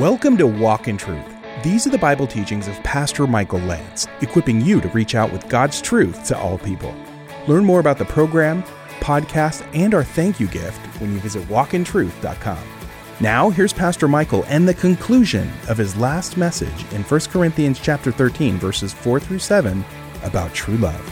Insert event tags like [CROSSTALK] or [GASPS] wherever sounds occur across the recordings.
Welcome to Walk in Truth. These are the Bible teachings of Pastor Michael Lance, equipping you to reach out with God's truth to all people. Learn more about the program, podcast, and our thank you gift when you visit walkintruth.com. Now, here's Pastor Michael and the conclusion of his last message in 1 Corinthians chapter 13 verses 4 through 7 about true love.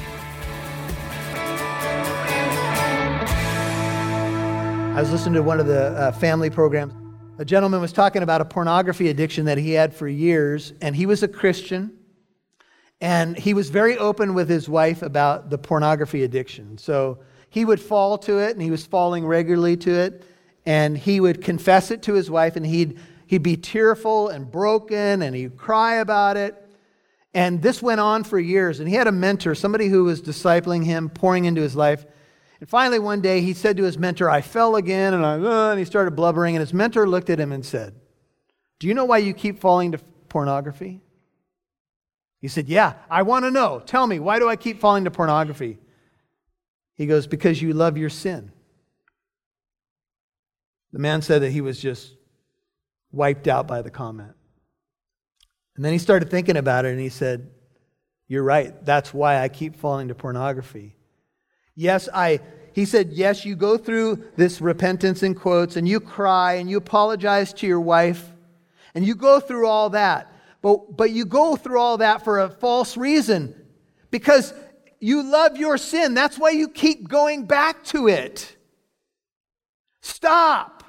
I was listening to one of the uh, family programs a gentleman was talking about a pornography addiction that he had for years, and he was a Christian. And he was very open with his wife about the pornography addiction. So he would fall to it, and he was falling regularly to it. And he would confess it to his wife, and he'd, he'd be tearful and broken, and he'd cry about it. And this went on for years. And he had a mentor, somebody who was discipling him, pouring into his life. And finally, one day, he said to his mentor, I fell again, and, I, uh, and he started blubbering. And his mentor looked at him and said, Do you know why you keep falling to pornography? He said, Yeah, I want to know. Tell me, why do I keep falling to pornography? He goes, Because you love your sin. The man said that he was just wiped out by the comment. And then he started thinking about it and he said, You're right. That's why I keep falling to pornography. Yes, I, he said, yes, you go through this repentance in quotes and you cry and you apologize to your wife and you go through all that. But, but you go through all that for a false reason because you love your sin. That's why you keep going back to it. Stop.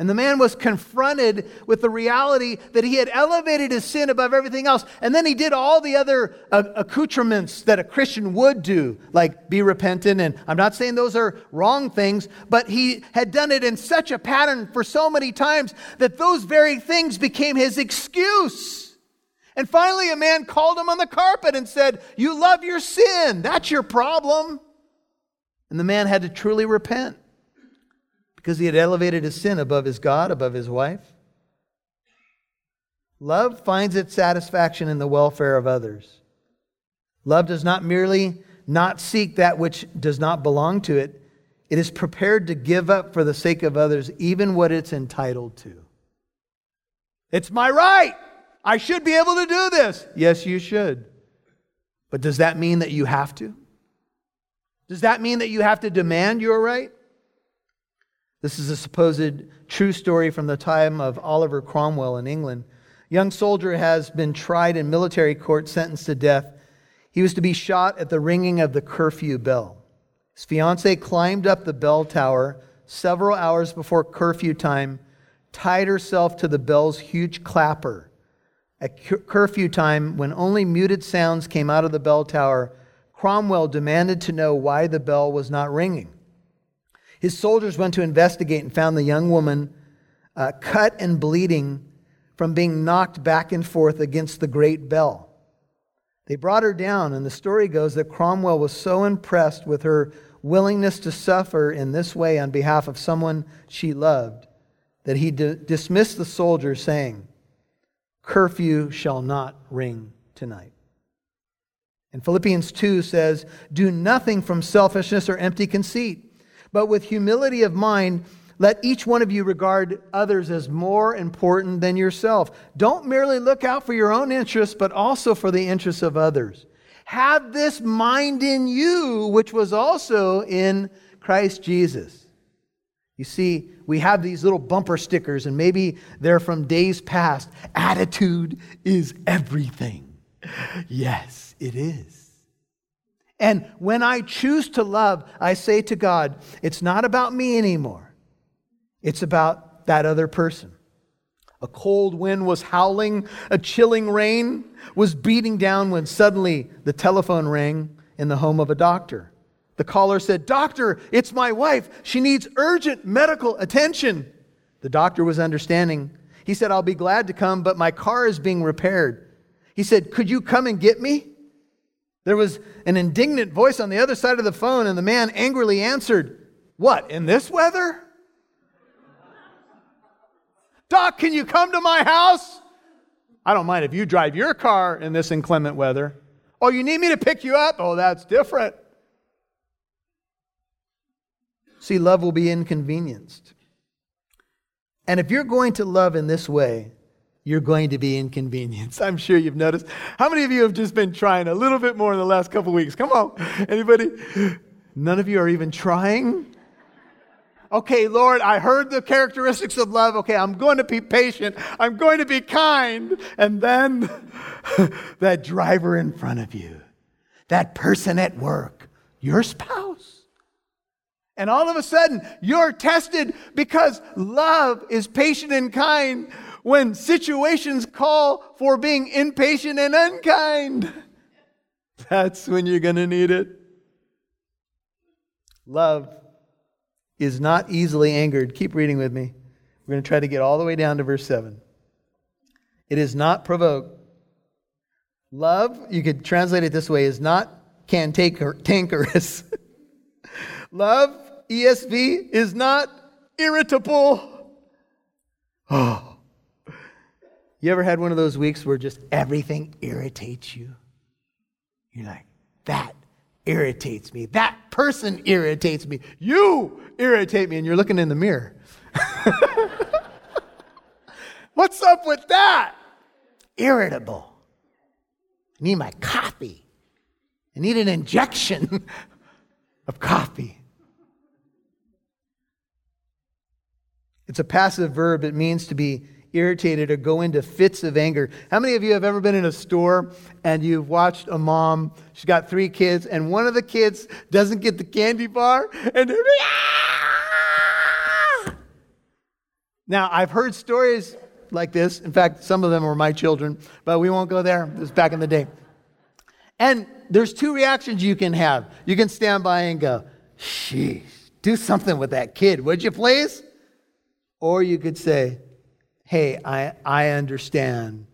And the man was confronted with the reality that he had elevated his sin above everything else. And then he did all the other uh, accoutrements that a Christian would do, like be repentant. And I'm not saying those are wrong things, but he had done it in such a pattern for so many times that those very things became his excuse. And finally, a man called him on the carpet and said, You love your sin. That's your problem. And the man had to truly repent because he had elevated his sin above his God, above his wife. Love finds its satisfaction in the welfare of others. Love does not merely not seek that which does not belong to it, it is prepared to give up for the sake of others even what it's entitled to. It's my right. I should be able to do this. Yes, you should. But does that mean that you have to? Does that mean that you have to demand your right? This is a supposed true story from the time of Oliver Cromwell in England. A young soldier has been tried in military court, sentenced to death. He was to be shot at the ringing of the curfew bell. His fiancee climbed up the bell tower several hours before curfew time, tied herself to the bell's huge clapper. At curfew time, when only muted sounds came out of the bell tower, Cromwell demanded to know why the bell was not ringing. His soldiers went to investigate and found the young woman uh, cut and bleeding from being knocked back and forth against the great bell. They brought her down, and the story goes that Cromwell was so impressed with her willingness to suffer in this way on behalf of someone she loved that he d- dismissed the soldiers, saying, Curfew shall not ring tonight. And Philippians 2 says, Do nothing from selfishness or empty conceit but with humility of mind, let each one of you regard others as more important than yourself. Don't merely look out for your own interests, but also for the interests of others. Have this mind in you, which was also in Christ Jesus. You see, we have these little bumper stickers, and maybe they're from days past. Attitude is everything. Yes, it is. And when I choose to love, I say to God, it's not about me anymore. It's about that other person. A cold wind was howling, a chilling rain was beating down when suddenly the telephone rang in the home of a doctor. The caller said, Doctor, it's my wife. She needs urgent medical attention. The doctor was understanding. He said, I'll be glad to come, but my car is being repaired. He said, Could you come and get me? There was an indignant voice on the other side of the phone, and the man angrily answered, What, in this weather? Doc, can you come to my house? I don't mind if you drive your car in this inclement weather. Oh, you need me to pick you up? Oh, that's different. See, love will be inconvenienced. And if you're going to love in this way, you're going to be inconvenienced. I'm sure you've noticed. How many of you have just been trying a little bit more in the last couple weeks? Come on. Anybody? None of you are even trying? Okay, Lord, I heard the characteristics of love. Okay, I'm going to be patient. I'm going to be kind. And then [LAUGHS] that driver in front of you, that person at work, your spouse. And all of a sudden, you're tested because love is patient and kind when situations call for being impatient and unkind. [LAUGHS] That's when you're going to need it. Love is not easily angered. Keep reading with me. We're going to try to get all the way down to verse 7. It is not provoked. Love, you could translate it this way, is not cantankerous. [LAUGHS] Love, ESV, is not irritable. [GASPS] Oh. You ever had one of those weeks where just everything irritates you? You're like, that irritates me. That person irritates me. You irritate me. And you're looking in the mirror. [LAUGHS] What's up with that? Irritable. I need my coffee. I need an injection [LAUGHS] of coffee. It's a passive verb. It means to be irritated or go into fits of anger. How many of you have ever been in a store and you've watched a mom, she's got three kids, and one of the kids doesn't get the candy bar, and they're, ah! Now, I've heard stories like this. In fact, some of them were my children, but we won't go there. This back in the day. And there's two reactions you can have. You can stand by and go, sheesh, do something with that kid, would you please? Or you could say, hey, I, I understand.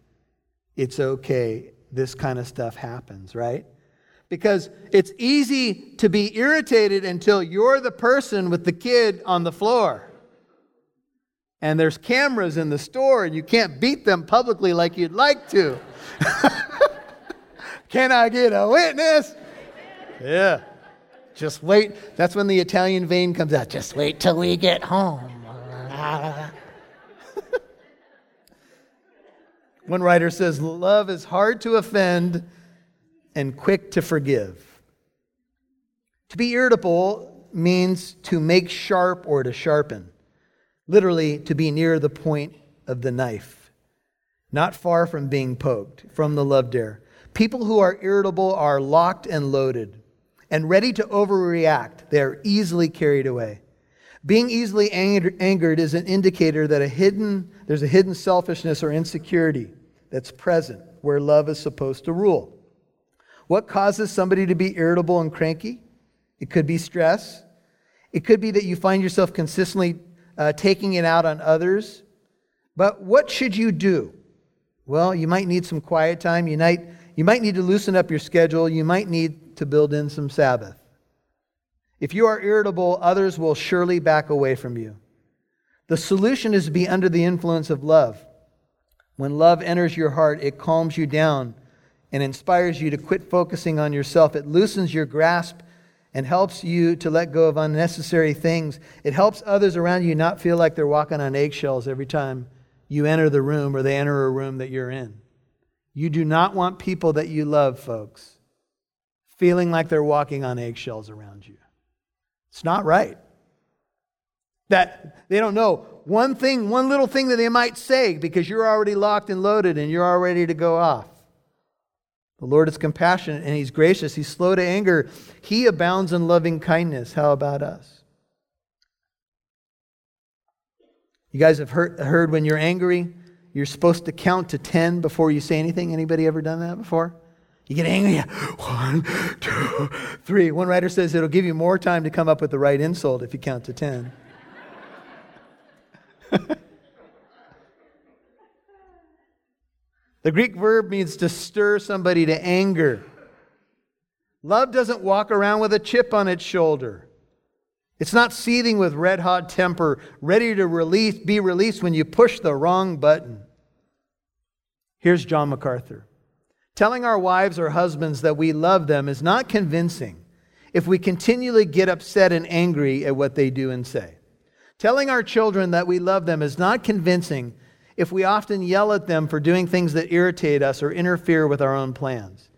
It's okay. This kind of stuff happens, right? Because it's easy to be irritated until you're the person with the kid on the floor. And there's cameras in the store, and you can't beat them publicly like you'd like to. [LAUGHS] Can I get a witness? Yeah. Just wait. That's when the Italian vein comes out. Just wait till we get home. [LAUGHS] One writer says, Love is hard to offend and quick to forgive. To be irritable means to make sharp or to sharpen, literally, to be near the point of the knife, not far from being poked, from the love dare. People who are irritable are locked and loaded and ready to overreact. They are easily carried away. Being easily angered is an indicator that a hidden, there's a hidden selfishness or insecurity that's present where love is supposed to rule. What causes somebody to be irritable and cranky? It could be stress. It could be that you find yourself consistently uh, taking it out on others. But what should you do? Well, you might need some quiet time. You might, you might need to loosen up your schedule. You might need to build in some Sabbath. If you are irritable, others will surely back away from you. The solution is to be under the influence of love. When love enters your heart, it calms you down and inspires you to quit focusing on yourself. It loosens your grasp and helps you to let go of unnecessary things. It helps others around you not feel like they're walking on eggshells every time you enter the room or they enter a room that you're in. You do not want people that you love, folks, feeling like they're walking on eggshells around you. It's not right. That they don't know one thing, one little thing that they might say because you're already locked and loaded and you're all ready to go off. The Lord is compassionate and He's gracious. He's slow to anger. He abounds in loving kindness. How about us? You guys have heard, heard when you're angry, you're supposed to count to 10 before you say anything. Anybody ever done that before? You get angry. One, two, three. One writer says it'll give you more time to come up with the right insult if you count to 10. [LAUGHS] the Greek verb means to stir somebody to anger. Love doesn't walk around with a chip on its shoulder. It's not seething with red hot temper, ready to release, be released when you push the wrong button. Here's John MacArthur. Telling our wives or husbands that we love them is not convincing if we continually get upset and angry at what they do and say. Telling our children that we love them is not convincing if we often yell at them for doing things that irritate us or interfere with our own plans.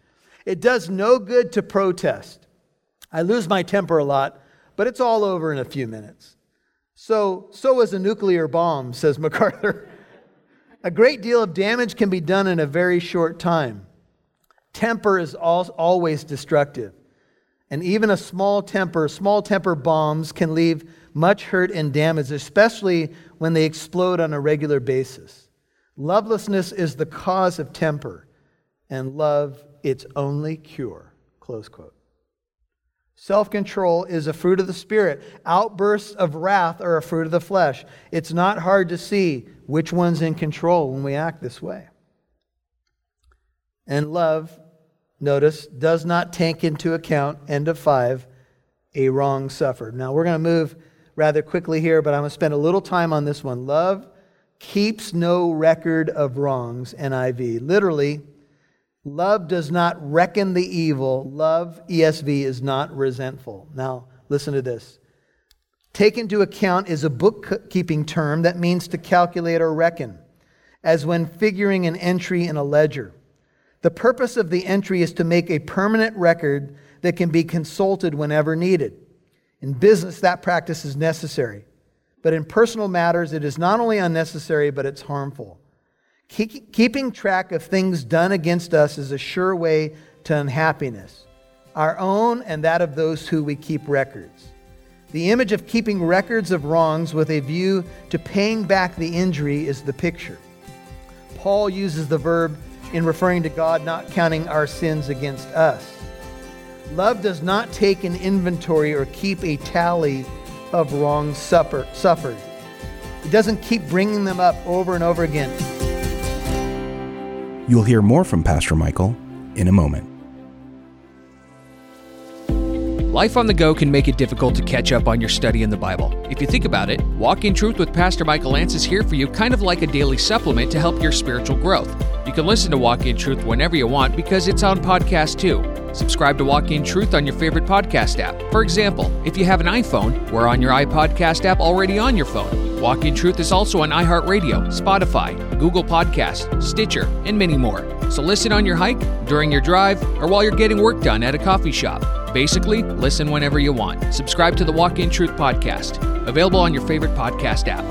It does no good to protest. I lose my temper a lot, but it's all over in a few minutes. So, so is a nuclear bomb, [LAUGHS] says MacArthur. a great deal of damage can be done in a very short time. Temper is always destructive. And even a small temper, small temper bombs can leave much hurt and damage, especially when they explode on a regular basis. Lovelessness is the cause of temper, and love its only cure. Close quote. Self control is a fruit of the Spirit. Outbursts of wrath are a fruit of the flesh. It's not hard to see which one's in control when we act this way. And love, notice, does not take into account, end of five, a wrong suffered. Now we're going to move rather quickly here, but I'm going to spend a little time on this one. Love keeps no record of wrongs, NIV. Literally, love does not reckon the evil. Love, ESV, is not resentful. Now, listen to this. Take into account is a bookkeeping term that means to calculate or reckon, as when figuring an entry in a ledger. The purpose of the entry is to make a permanent record that can be consulted whenever needed. In business, that practice is necessary. But in personal matters, it is not only unnecessary, but it's harmful. Keeping track of things done against us is a sure way to unhappiness, our own and that of those who we keep records. The image of keeping records of wrongs with a view to paying back the injury is the picture. Paul uses the verb in referring to God not counting our sins against us. Love does not take an inventory or keep a tally of wrongs suffered. It doesn't keep bringing them up over and over again. You'll hear more from Pastor Michael in a moment. Life on the go can make it difficult to catch up on your study in the Bible. If you think about it, Walk in Truth with Pastor Michael Lance is here for you, kind of like a daily supplement to help your spiritual growth. You can listen to Walk in Truth whenever you want because it's on podcast too. Subscribe to Walk in Truth on your favorite podcast app. For example, if you have an iPhone, we're on your iPodcast app already on your phone. Walk in Truth is also on iHeartRadio, Spotify, Google Podcast, Stitcher, and many more. So listen on your hike, during your drive, or while you're getting work done at a coffee shop. Basically, listen whenever you want. Subscribe to the Walk in Truth podcast, available on your favorite podcast app.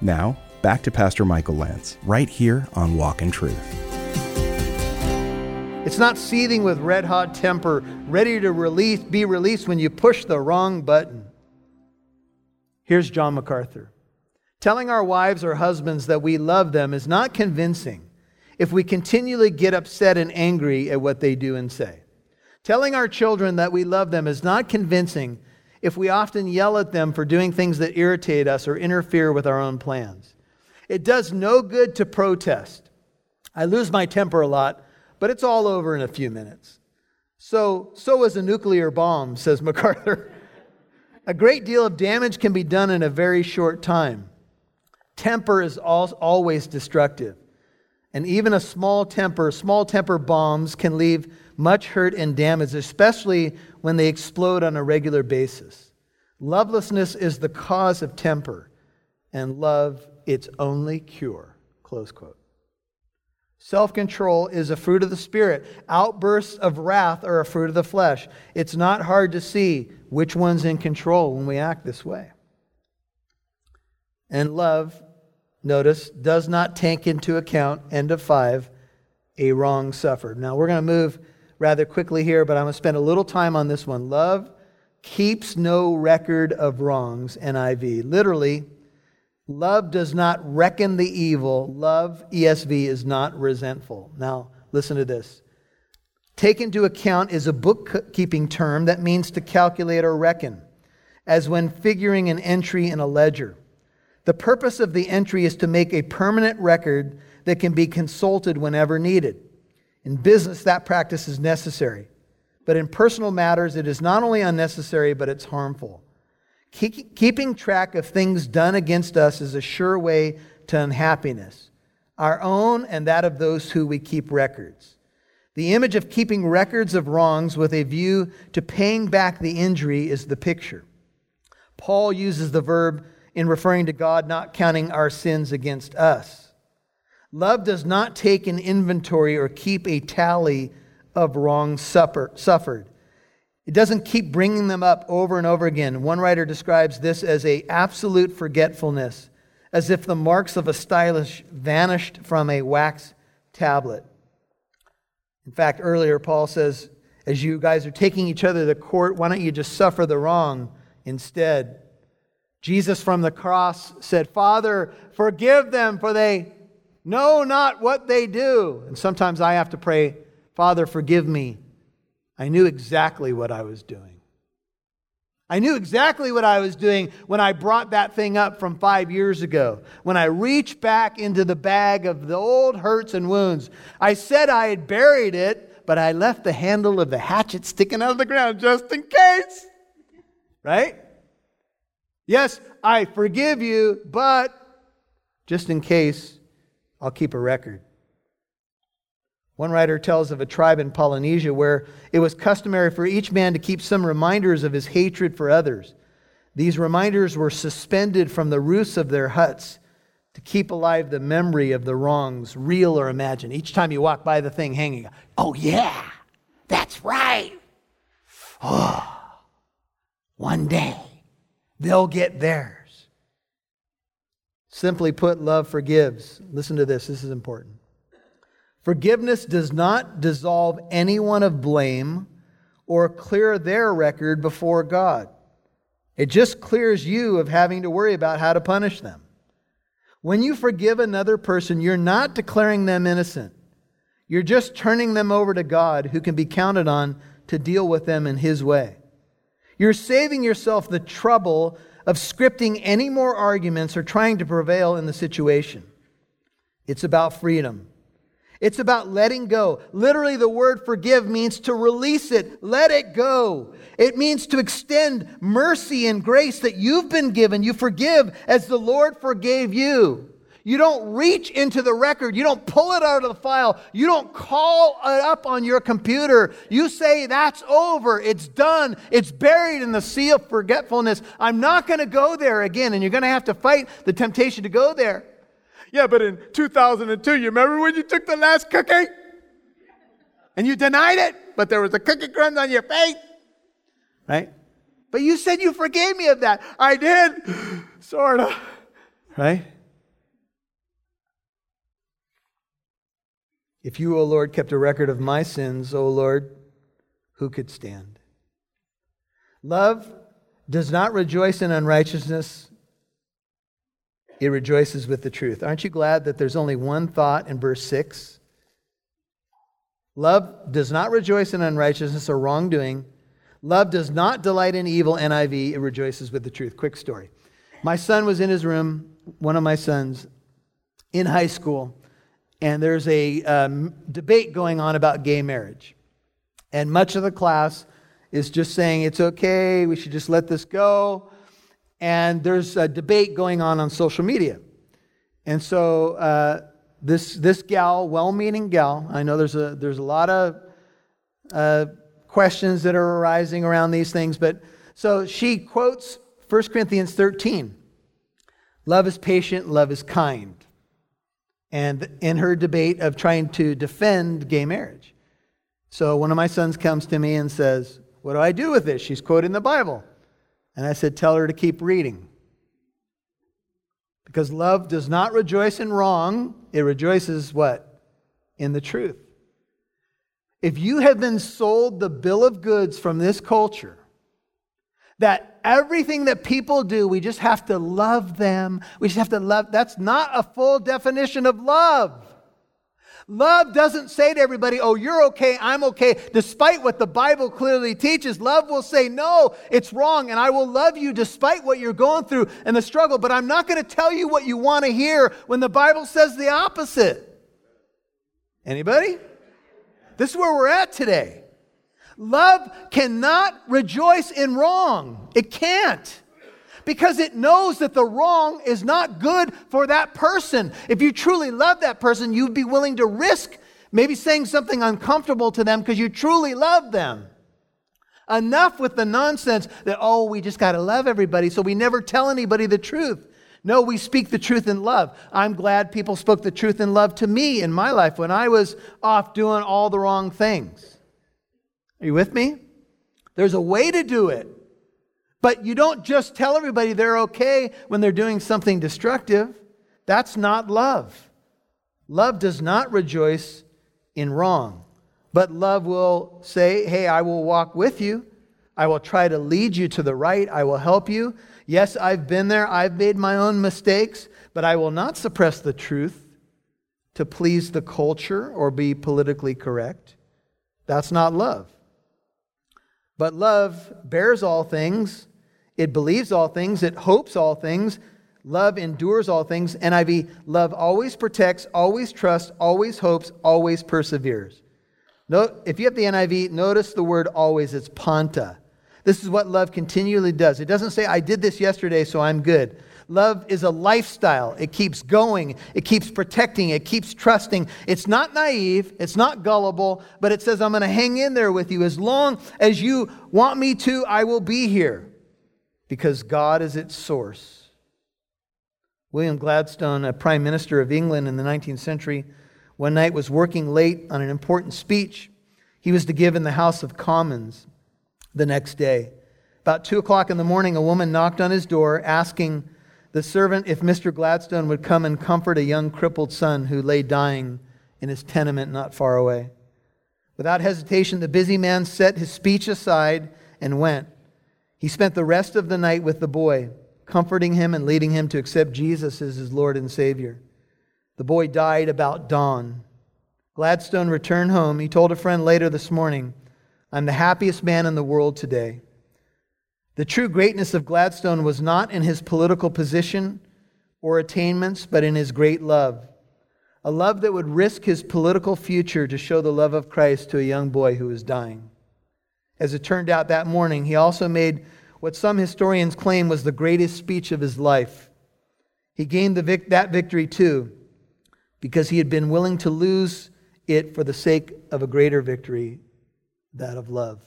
Now, back to Pastor Michael Lance, right here on Walk in Truth. It's not seething with red hot temper, ready to release, be released when you push the wrong button. Here's John MacArthur. Telling our wives or husbands that we love them is not convincing if we continually get upset and angry at what they do and say. Telling our children that we love them is not convincing if we often yell at them for doing things that irritate us or interfere with our own plans. It does no good to protest. I lose my temper a lot, but it's all over in a few minutes. So, so is a nuclear bomb, [LAUGHS] says MacArthur. a great deal of damage can be done in a very short time. Temper is always destructive. And even a small temper, small temper bombs can leave much hurt and damage, especially when they explode on a regular basis. Lovelessness is the cause of temper, and love its only cure. Close quote. Self control is a fruit of the Spirit. Outbursts of wrath are a fruit of the flesh. It's not hard to see which one's in control when we act this way. And love, notice, does not take into account, end of five, a wrong suffered. Now we're going to move rather quickly here, but I'm going to spend a little time on this one. Love keeps no record of wrongs, NIV. Literally, love does not reckon the evil. Love, ESV, is not resentful. Now, listen to this. Take into account is a bookkeeping term that means to calculate or reckon, as when figuring an entry in a ledger. The purpose of the entry is to make a permanent record that can be consulted whenever needed. In business, that practice is necessary. But in personal matters, it is not only unnecessary, but it's harmful. Keeping track of things done against us is a sure way to unhappiness, our own and that of those who we keep records. The image of keeping records of wrongs with a view to paying back the injury is the picture. Paul uses the verb in referring to God not counting our sins against us. Love does not take an inventory or keep a tally of wrongs suffered. It doesn't keep bringing them up over and over again. One writer describes this as a absolute forgetfulness, as if the marks of a stylus vanished from a wax tablet. In fact, earlier Paul says, as you guys are taking each other to court, why don't you just suffer the wrong instead? Jesus from the cross said, Father, forgive them, for they know not what they do. And sometimes I have to pray, Father, forgive me. I knew exactly what I was doing. I knew exactly what I was doing when I brought that thing up from five years ago. When I reached back into the bag of the old hurts and wounds, I said I had buried it, but I left the handle of the hatchet sticking out of the ground just in case. Right? Yes, I forgive you, but just in case, I'll keep a record. One writer tells of a tribe in Polynesia where it was customary for each man to keep some reminders of his hatred for others. These reminders were suspended from the roofs of their huts to keep alive the memory of the wrongs, real or imagined. Each time you walk by the thing hanging, oh, yeah, that's right. Oh, one day they'll get theirs. Simply put, love forgives. Listen to this, this is important. Forgiveness does not dissolve anyone of blame or clear their record before God. It just clears you of having to worry about how to punish them. When you forgive another person, you're not declaring them innocent. You're just turning them over to God, who can be counted on to deal with them in His way. You're saving yourself the trouble of scripting any more arguments or trying to prevail in the situation. It's about freedom. It's about letting go. Literally, the word forgive means to release it, let it go. It means to extend mercy and grace that you've been given. You forgive as the Lord forgave you. You don't reach into the record. You don't pull it out of the file. You don't call it up on your computer. You say, That's over. It's done. It's buried in the sea of forgetfulness. I'm not going to go there again. And you're going to have to fight the temptation to go there. Yeah, but in 2002, you remember when you took the last cookie? And you denied it, but there was a cookie crumbs on your face. Right? But you said you forgave me of that. I did. [SIGHS] Sort of. Right? If you, O Lord, kept a record of my sins, O Lord, who could stand? Love does not rejoice in unrighteousness, it rejoices with the truth. Aren't you glad that there's only one thought in verse 6? Love does not rejoice in unrighteousness or wrongdoing. Love does not delight in evil, NIV, it rejoices with the truth. Quick story. My son was in his room, one of my sons, in high school, and there's a um, debate going on about gay marriage. And much of the class is just saying it's okay, we should just let this go and there's a debate going on on social media. And so uh, this, this gal, well meaning gal, I know there's a, there's a lot of uh, questions that are arising around these things, but so she quotes 1 Corinthians 13 Love is patient, love is kind. And in her debate of trying to defend gay marriage. So one of my sons comes to me and says, What do I do with this? She's quoting the Bible. And I said, Tell her to keep reading. Because love does not rejoice in wrong, it rejoices what? In the truth. If you have been sold the bill of goods from this culture, that everything that people do, we just have to love them, we just have to love, that's not a full definition of love. Love doesn't say to everybody, oh, you're okay, I'm okay. Despite what the Bible clearly teaches, love will say, no, it's wrong, and I will love you despite what you're going through and the struggle, but I'm not going to tell you what you want to hear when the Bible says the opposite. Anybody? This is where we're at today. Love cannot rejoice in wrong. It can't because it knows that the wrong is not good for that person. If you truly love that person, you'd be willing to risk Maybe saying something uncomfortable to them because you truly love them. Enough with the nonsense that, oh, we just got to love everybody, so we never tell anybody the truth. No, we speak the truth in love. I'm glad people spoke the truth in love to me in my life when I was off doing all the wrong things. Are you with me? There's a way to do it. But you don't just tell everybody they're okay when they're doing something destructive. That's not love. Love does not rejoice in wrong, but love will say, Hey, I will walk with you. I will try to lead you to the right. I will help you. Yes, I've been there. I've made my own mistakes, but I will not suppress the truth to please the culture or be politically correct. That's not love. But love bears all things, it believes all things, it hopes all things. Love endures all things. NIV, love always protects, always trusts, always hopes, always perseveres. Note, if you have the NIV, notice the word always, it's panta. This is what love continually does. It doesn't say, I did this yesterday, so I'm good. Love is a lifestyle. It keeps going, it keeps protecting, it keeps trusting. It's not naive, it's not gullible, but it says, I'm going to hang in there with you. As long as you want me to, I will be here because God is its source. William Gladstone, a prime minister of England in the 19th century, one night was working late on an important speech he was to give in the House of Commons the next day. About two o'clock in the morning, a woman knocked on his door asking the servant if Mr. Gladstone would come and comfort a young crippled son who lay dying in his tenement not far away. Without hesitation, the busy man set his speech aside and went. He spent the rest of the night with the boy, comforting him and leading him to accept Jesus as his Lord and Savior. The boy died about dawn. Gladstone returned home. He told a friend later this morning, I'm the happiest man in the world today. The true greatness of Gladstone was not in his political position or attainments, but in his great love. A love that would risk his political future to show the love of Christ to a young boy who was dying. As it turned out that morning, he also made what some historians claim was the greatest speech of his life. He gained vic- that victory too because he had been willing to lose it for the sake of a greater victory that of love.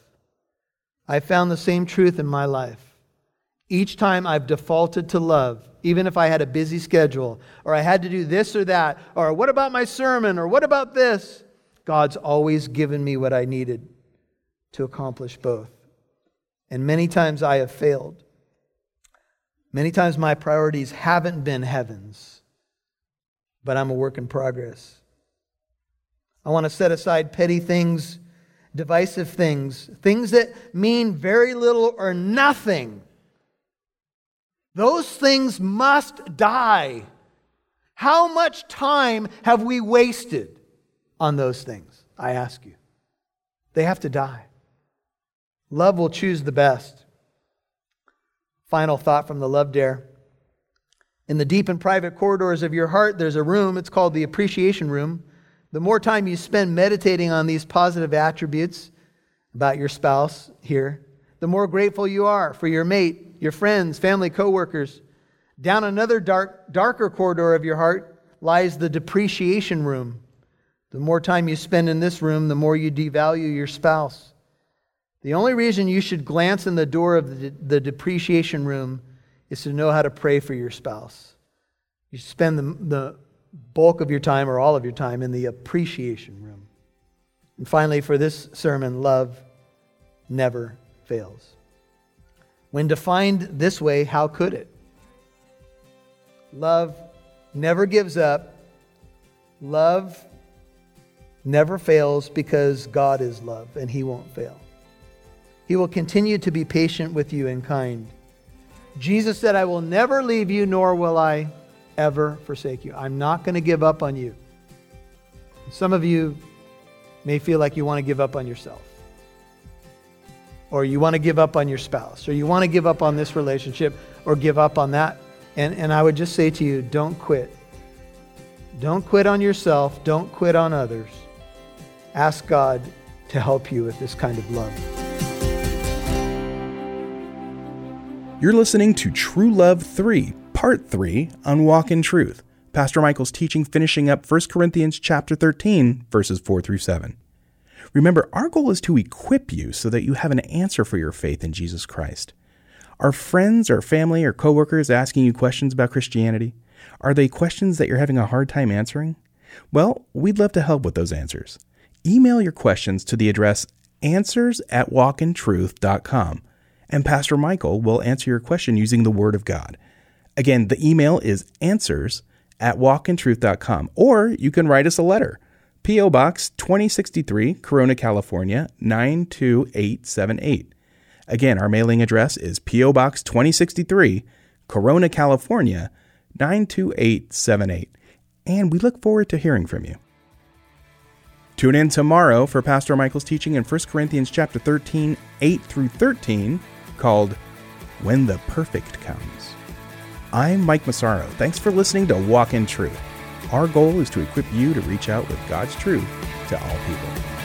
I found the same truth in my life. Each time I've defaulted to love, even if I had a busy schedule, or I had to do this or that, or what about my sermon, or what about this? God's always given me what I needed to accomplish both. And many times I have failed. Many times my priorities haven't been heavens, but I'm a work in progress. I want to set aside petty things divisive things, things that mean very little or nothing, those things must die. How much time have we wasted on those things? I ask you. They have to die. Love will choose the best. Final thought from the love dare. In the deep and private corridors of your heart, there's a room. It's called the appreciation room. The more time you spend meditating on these positive attributes about your spouse here, the more grateful you are for your mate, your friends, family, coworkers. Down another dark, darker corridor of your heart lies the depreciation room. The more time you spend in this room, the more you devalue your spouse. The only reason you should glance in the door of the, the depreciation room is to know how to pray for your spouse. You spend the, the bulk of your time or all of your time in the appreciation room. And finally, for this sermon, love never fails. When defined this way, how could it? Love never gives up. Love never fails because God is love and He won't fail. He will continue to be patient with you and kind. Jesus said, I will never leave you, nor will I ever forsake you. I'm not going to give up on you. Some of you may feel like you want to give up on yourself, or you want to give up on your spouse, or you want to give up on this relationship, or give up on that. And, and I would just say to you don't quit. Don't quit on yourself, don't quit on others. Ask God to help you with this kind of love. You're listening to True Love 3 Part 3 on Walk in Truth. Pastor Michael's teaching finishing up 1 Corinthians chapter 13, verses 4 through 7. Remember, our goal is to equip you so that you have an answer for your faith in Jesus Christ. Are friends or family or coworkers asking you questions about Christianity? Are they questions that you're having a hard time answering? Well, we'd love to help with those answers. Email your questions to the address answers at walkintruth.com, and Pastor Michael will answer your question using the Word of God. Again, the email is answers at walkintruth.com, or you can write us a letter. P.O. Box 2063, Corona, California 92878. Again, our mailing address is P.O. Box 2063, Corona, California 92878. And we look forward to hearing from you. Tune in tomorrow for Pastor Michael's teaching in 1 Corinthians chapter 13, 8 through 13, called When the Perfect Comes. I'm Mike Massaro. Thanks for listening to Walk in Truth. Our goal is to equip you to reach out with God's truth to all people.